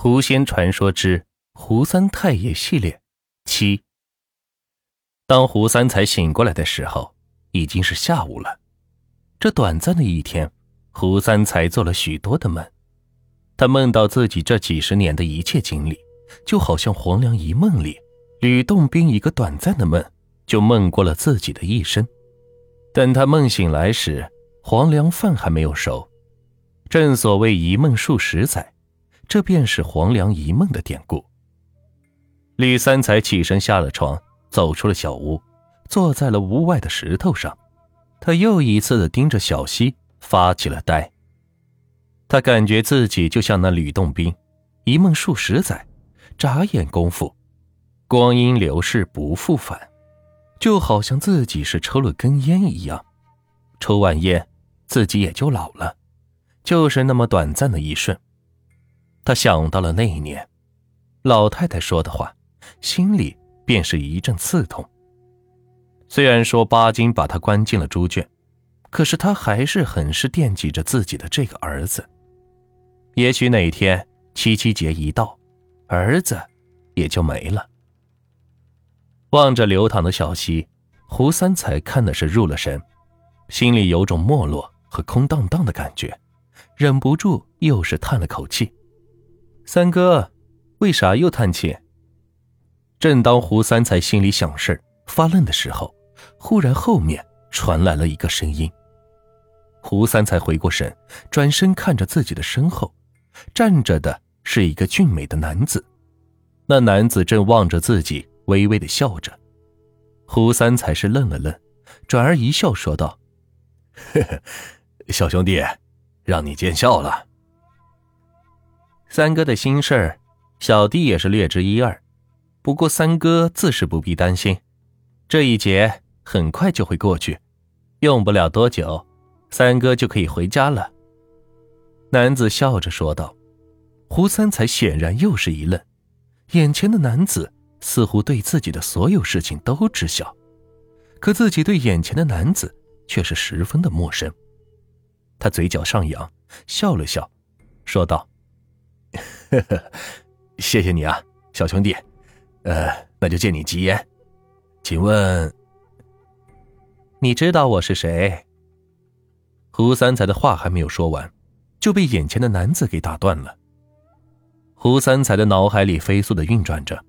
狐仙传说之胡三太爷系列七。当胡三才醒过来的时候，已经是下午了。这短暂的一天，胡三才做了许多的梦。他梦到自己这几十年的一切经历，就好像黄粱一梦里吕洞宾一个短暂的梦，就梦过了自己的一生。等他梦醒来时，黄粱饭还没有熟。正所谓一梦数十载。这便是黄粱一梦的典故。李三才起身下了床，走出了小屋，坐在了屋外的石头上。他又一次的盯着小溪，发起了呆。他感觉自己就像那吕洞宾，一梦数十载，眨眼功夫，光阴流逝不复返，就好像自己是抽了根烟一样，抽完烟，自己也就老了，就是那么短暂的一瞬。他想到了那一年，老太太说的话，心里便是一阵刺痛。虽然说巴金把他关进了猪圈，可是他还是很是惦记着自己的这个儿子。也许哪天七七节一到，儿子也就没了。望着流淌的小溪，胡三才看的是入了神，心里有种没落和空荡荡的感觉，忍不住又是叹了口气。三哥，为啥又叹气？正当胡三才心里想事发愣的时候，忽然后面传来了一个声音。胡三才回过神，转身看着自己的身后，站着的是一个俊美的男子。那男子正望着自己，微微的笑着。胡三才是愣了愣，转而一笑说道：“呵呵，小兄弟，让你见笑了。”三哥的心事儿，小弟也是略知一二。不过三哥自是不必担心，这一劫很快就会过去，用不了多久，三哥就可以回家了。男子笑着说道。胡三才显然又是一愣，眼前的男子似乎对自己的所有事情都知晓，可自己对眼前的男子却是十分的陌生。他嘴角上扬，笑了笑，说道。呵呵，谢谢你啊，小兄弟。呃，那就借你吉言，请问，你知道我是谁？胡三才的话还没有说完，就被眼前的男子给打断了。胡三才的脑海里飞速的运转着，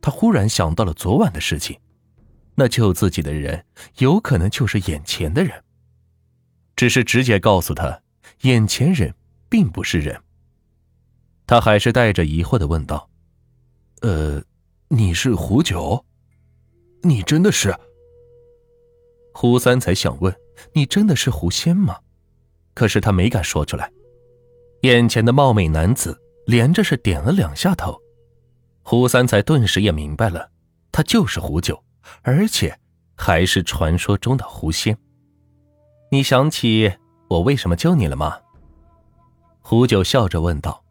他忽然想到了昨晚的事情，那救自己的人有可能就是眼前的人，只是直接告诉他，眼前人并不是人。他还是带着疑惑的问道：“呃，你是胡九？你真的是？”胡三才想问：“你真的是狐仙吗？”可是他没敢说出来。眼前的貌美男子连着是点了两下头，胡三才顿时也明白了，他就是胡九，而且还是传说中的狐仙。你想起我为什么救你了吗？胡九笑着问道。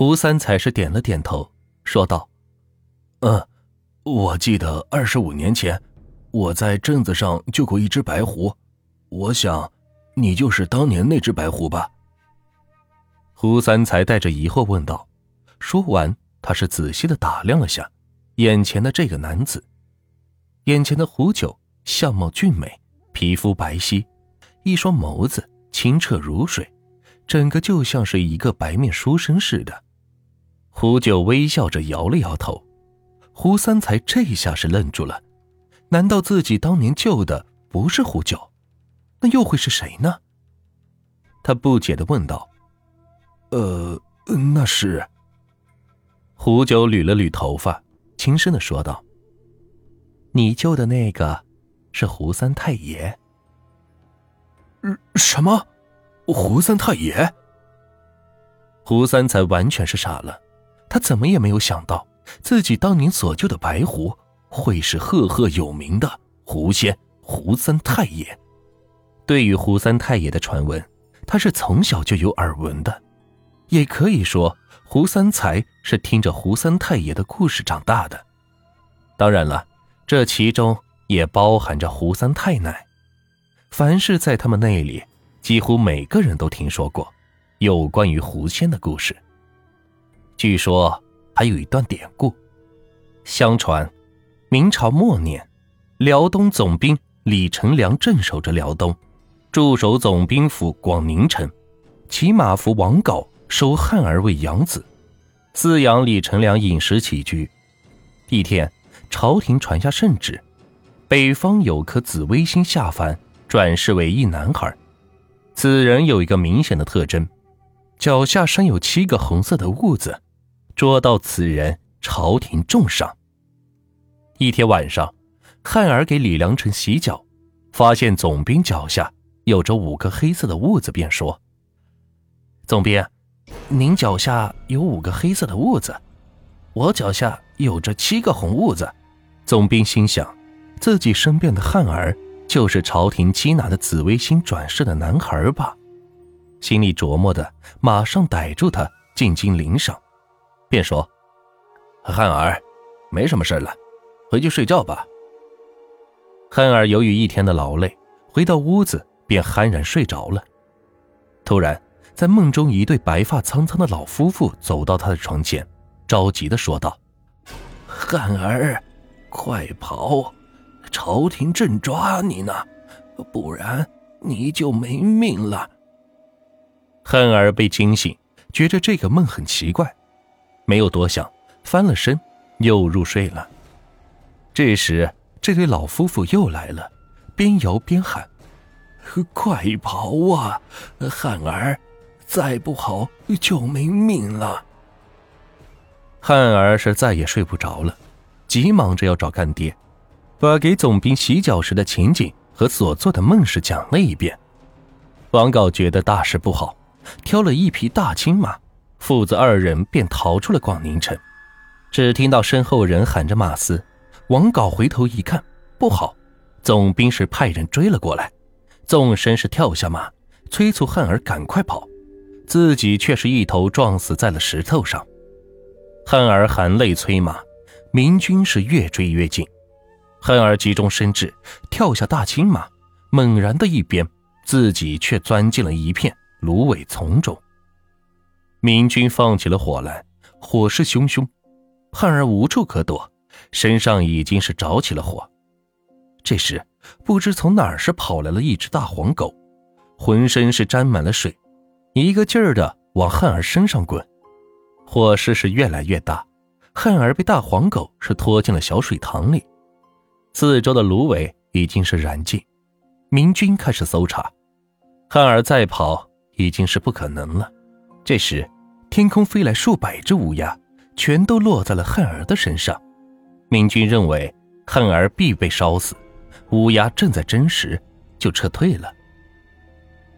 胡三才是点了点头，说道：“嗯，我记得二十五年前，我在镇子上救过一只白狐，我想，你就是当年那只白狐吧？”胡三才带着疑惑问道。说完，他是仔细的打量了下眼前的这个男子，眼前的胡九相貌俊美，皮肤白皙，一双眸子清澈如水。整个就像是一个白面书生似的，胡九微笑着摇了摇头。胡三才这下是愣住了，难道自己当年救的不是胡九，那又会是谁呢？他不解的问道：“呃，那是？”胡九捋了捋头发，轻声的说道：“你救的那个，是胡三太爷。”什么？胡三太爷，胡三才完全是傻了，他怎么也没有想到自己当年所救的白狐会是赫赫有名的狐仙胡三太爷。对于胡三太爷的传闻，他是从小就有耳闻的，也可以说胡三才是听着胡三太爷的故事长大的。当然了，这其中也包含着胡三太奶。凡是在他们那里。几乎每个人都听说过有关于狐仙的故事。据说还有一段典故，相传明朝末年，辽东总兵李成梁镇守着辽东，驻守总兵府广宁城，骑马服王镐收汉儿为养子，饲养李成梁饮食起居。一天，朝廷传下圣旨，北方有颗紫微星下凡，转世为一男孩。此人有一个明显的特征，脚下生有七个红色的痦子，捉到此人，朝廷重赏。一天晚上，汉儿给李良辰洗脚，发现总兵脚下有着五个黑色的痦子，便说：“总兵，您脚下有五个黑色的痦子，我脚下有着七个红痦子。”总兵心想，自己身边的汉儿。就是朝廷缉拿的紫微星转世的男孩吧，心里琢磨的，马上逮住他，进京领赏，便说：“汉儿，没什么事了，回去睡觉吧。”汉儿由于一天的劳累，回到屋子便酣然睡着了。突然，在梦中，一对白发苍苍的老夫妇走到他的床前，着急的说道：“汉儿，快跑！”朝廷正抓你呢，不然你就没命了。汉儿被惊醒，觉着这个梦很奇怪，没有多想，翻了身又入睡了。这时，这对老夫妇又来了，边摇边喊：“快跑啊，汉儿，再不跑就没命了。”汉儿是再也睡不着了，急忙着要找干爹。把给总兵洗脚时的情景和所做的梦事讲了一遍。王镐觉得大事不好，挑了一匹大青马，父子二人便逃出了广宁城。只听到身后人喊着马嘶，王镐回头一看，不好，总兵是派人追了过来，纵身是跳下马，催促汉儿赶快跑，自己却是一头撞死在了石头上。汉儿含泪催马，明军是越追越近。汉儿急中生智，跳下大青马，猛然的一鞭，自己却钻进了一片芦苇丛中。明军放起了火来，火势汹汹，汉儿无处可躲，身上已经是着起了火。这时，不知从哪儿是跑来了一只大黄狗，浑身是沾满了水，一个劲儿的往汉儿身上滚，火势是越来越大，汉儿被大黄狗是拖进了小水塘里。四周的芦苇已经是燃尽，明军开始搜查，汉儿再跑已经是不可能了。这时，天空飞来数百只乌鸦，全都落在了汉儿的身上。明军认为汉儿必被烧死，乌鸦正在争食，就撤退了。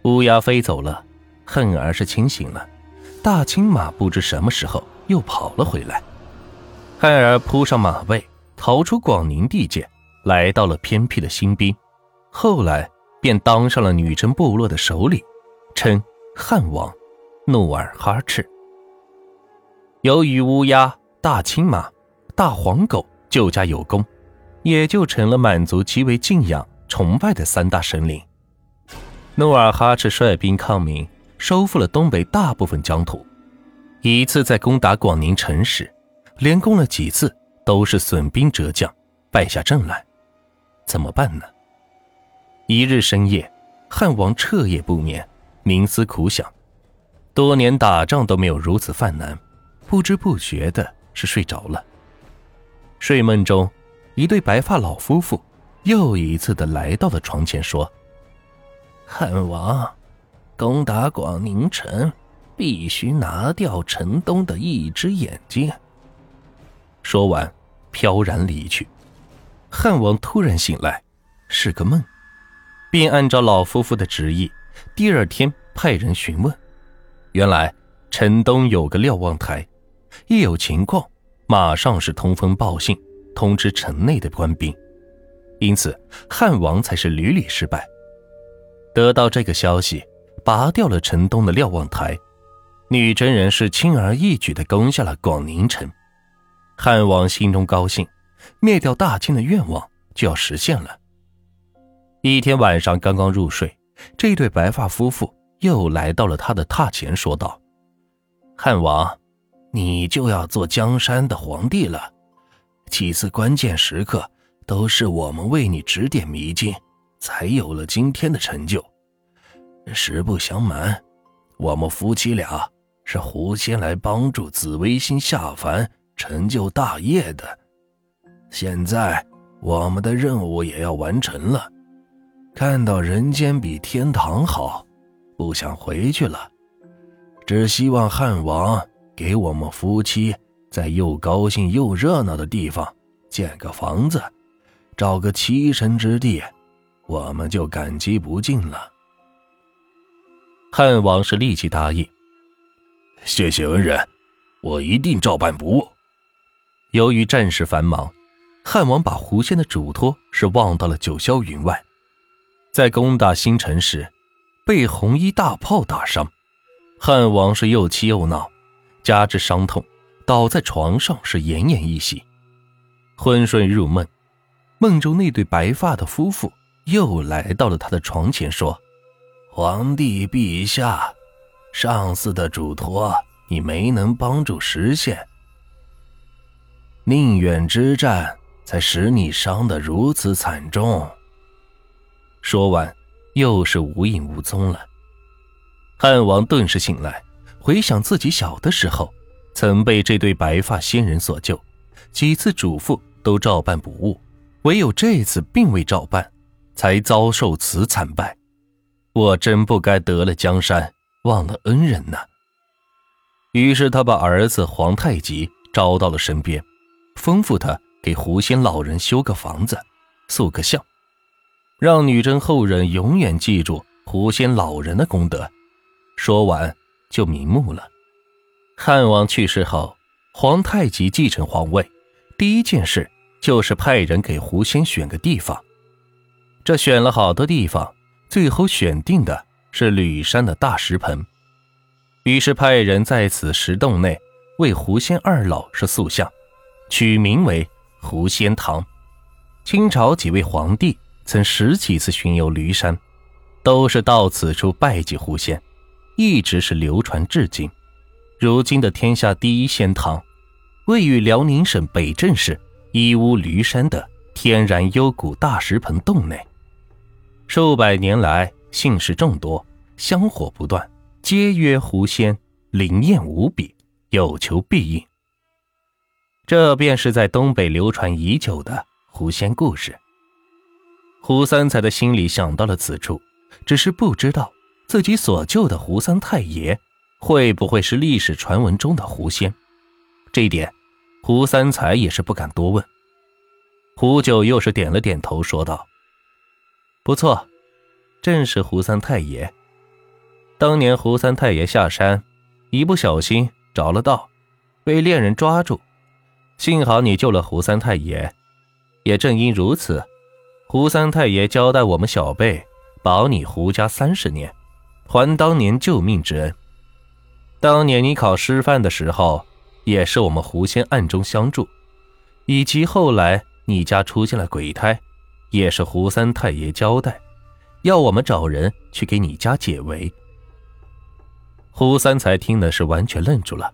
乌鸦飞走了，汉儿是清醒了，大青马不知什么时候又跑了回来。汉儿扑上马背，逃出广宁地界。来到了偏僻的新兵，后来便当上了女真部落的首领，称汉王努尔哈赤。由于乌鸦、大青马、大黄狗救家有功，也就成了满族极为敬仰、崇拜的三大神灵。努尔哈赤率兵抗明，收复了东北大部分疆土。一次在攻打广宁城时，连攻了几次都是损兵折将，败下阵来。怎么办呢？一日深夜，汉王彻夜不眠，冥思苦想。多年打仗都没有如此犯难，不知不觉的是睡着了。睡梦中，一对白发老夫妇又一次的来到了床前，说：“汉王，攻打广宁城，必须拿掉城东的一只眼睛。”说完，飘然离去。汉王突然醒来，是个梦，便按照老夫妇的旨意，第二天派人询问。原来城东有个瞭望台，一有情况，马上是通风报信，通知城内的官兵。因此汉王才是屡屡失败。得到这个消息，拔掉了城东的瞭望台，女真人是轻而易举地攻下了广宁城。汉王心中高兴。灭掉大清的愿望就要实现了。一天晚上刚刚入睡，这对白发夫妇又来到了他的榻前，说道：“汉王，你就要做江山的皇帝了。几次关键时刻都是我们为你指点迷津，才有了今天的成就。实不相瞒，我们夫妻俩是狐仙来帮助紫微星下凡成就大业的。现在我们的任务也要完成了，看到人间比天堂好，不想回去了，只希望汉王给我们夫妻。在又高兴又热闹的地方建个房子，找个栖身之地，我们就感激不尽了。汉王是立即答应，谢谢恩人，我一定照办不误。由于战事繁忙，汉王把狐仙的嘱托是忘到了九霄云外，在攻打新城时，被红衣大炮打伤，汉王是又气又恼，加之伤痛。倒在床上是奄奄一息，昏睡入梦，梦中那对白发的夫妇又来到了他的床前，说：“皇帝陛下，上司的嘱托你没能帮助实现，宁远之战才使你伤得如此惨重。”说完，又是无影无踪了。汉王顿时醒来，回想自己小的时候。曾被这对白发仙人所救，几次嘱咐都照办不误，唯有这次并未照办，才遭受此惨败。我真不该得了江山，忘了恩人呐。于是他把儿子皇太极招到了身边，吩咐他给狐仙老人修个房子，塑个像，让女真后人永远记住狐仙老人的功德。说完就瞑目了。汉王去世后，皇太极继承皇位，第一件事就是派人给狐仙选个地方。这选了好多地方，最后选定的是吕山的大石盆。于是派人在此石洞内为狐仙二老是塑像，取名为狐仙堂。清朝几位皇帝曾十几次巡游驴山，都是到此处拜祭狐仙，一直是流传至今。如今的天下第一仙堂，位于辽宁省北镇市伊乌驴山的天然幽谷大石盆洞内。数百年来，姓氏众多，香火不断，皆曰狐仙，灵验无比，有求必应。这便是在东北流传已久的狐仙故事。胡三才的心里想到了此处，只是不知道自己所救的胡三太爷。会不会是历史传闻中的狐仙？这一点，胡三才也是不敢多问。胡九又是点了点头，说道：“不错，正是胡三太爷。当年胡三太爷下山，一不小心着了道，被猎人抓住。幸好你救了胡三太爷。也正因如此，胡三太爷交代我们小辈保你胡家三十年，还当年救命之恩。”当年你考师范的时候，也是我们狐仙暗中相助，以及后来你家出现了鬼胎，也是胡三太爷交代，要我们找人去给你家解围。胡三才听的是完全愣住了，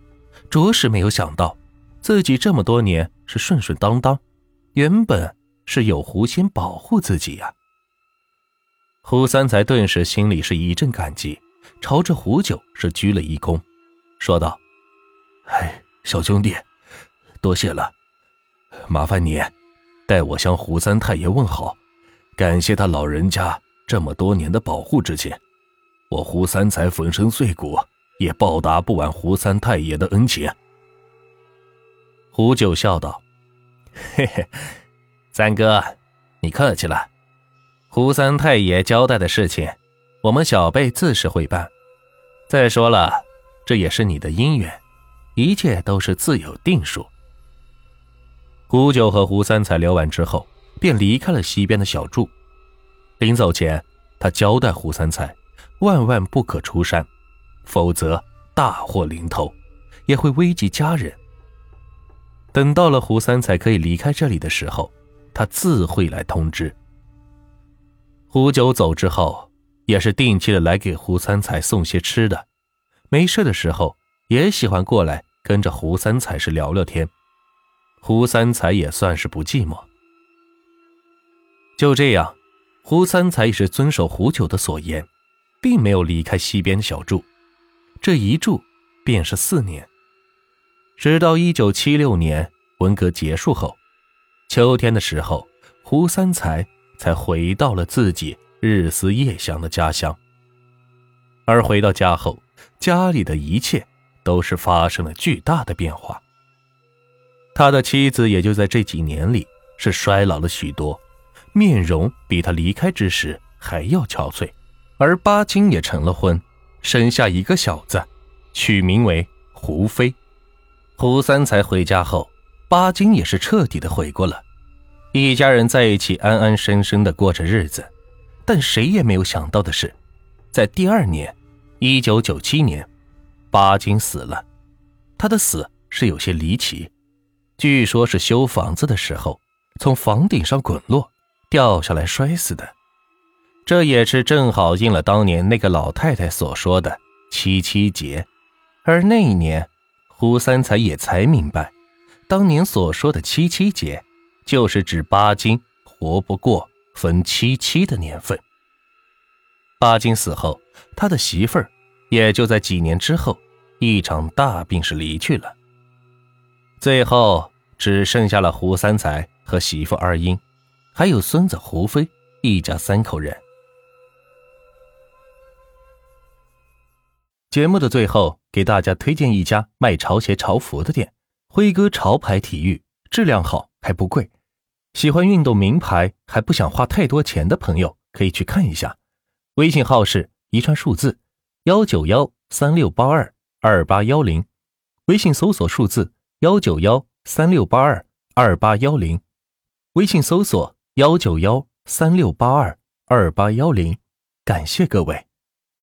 着实没有想到，自己这么多年是顺顺当当，原本是有狐仙保护自己呀。胡三才顿时心里是一阵感激，朝着胡九是鞠了一躬。说道：“哎，小兄弟，多谢了，麻烦你代我向胡三太爷问好，感谢他老人家这么多年的保护之情。我胡三才粉身碎骨也报答不完胡三太爷的恩情。” 胡九笑道：“嘿嘿，三哥，你客气了。胡三太爷交代的事情，我们小辈自是会办。再说了。”这也是你的姻缘，一切都是自有定数。胡九和胡三才聊完之后，便离开了西边的小筑。临走前，他交代胡三才，万万不可出山，否则大祸临头，也会危及家人。等到了胡三才可以离开这里的时候，他自会来通知。胡九走之后，也是定期的来给胡三才送些吃的。没事的时候，也喜欢过来跟着胡三才是聊聊天。胡三才也算是不寂寞。就这样，胡三才也是遵守胡九的所言，并没有离开西边的小住。这一住便是四年。直到一九七六年文革结束后，秋天的时候，胡三才才回到了自己日思夜想的家乡。而回到家后，家里的一切都是发生了巨大的变化。他的妻子也就在这几年里是衰老了许多，面容比他离开之时还要憔悴。而巴金也成了婚，生下一个小子，取名为胡飞。胡三才回家后，巴金也是彻底的悔过了。一家人在一起安安生生的过着日子，但谁也没有想到的是，在第二年，一九九七年，巴金死了。他的死是有些离奇。据说，是修房子的时候从房顶上滚落，掉下来摔死的。这也是正好应了当年那个老太太所说的七七节。而那一年，胡三才也才明白，当年所说的七七节，就是指巴金活不过分七七的年份。巴金死后，他的媳妇儿也就在几年之后，一场大病是离去了。最后只剩下了胡三才和媳妇二英，还有孙子胡飞一家三口人。节目的最后，给大家推荐一家卖潮鞋、潮服的店——辉哥潮牌体育，质量好还不贵。喜欢运动名牌还不想花太多钱的朋友，可以去看一下。微信号是一串数字幺九幺三六八二二八幺零，微信搜索数字。幺九幺三六八二二八幺零，微信搜索幺九幺三六八二二八幺零，感谢各位。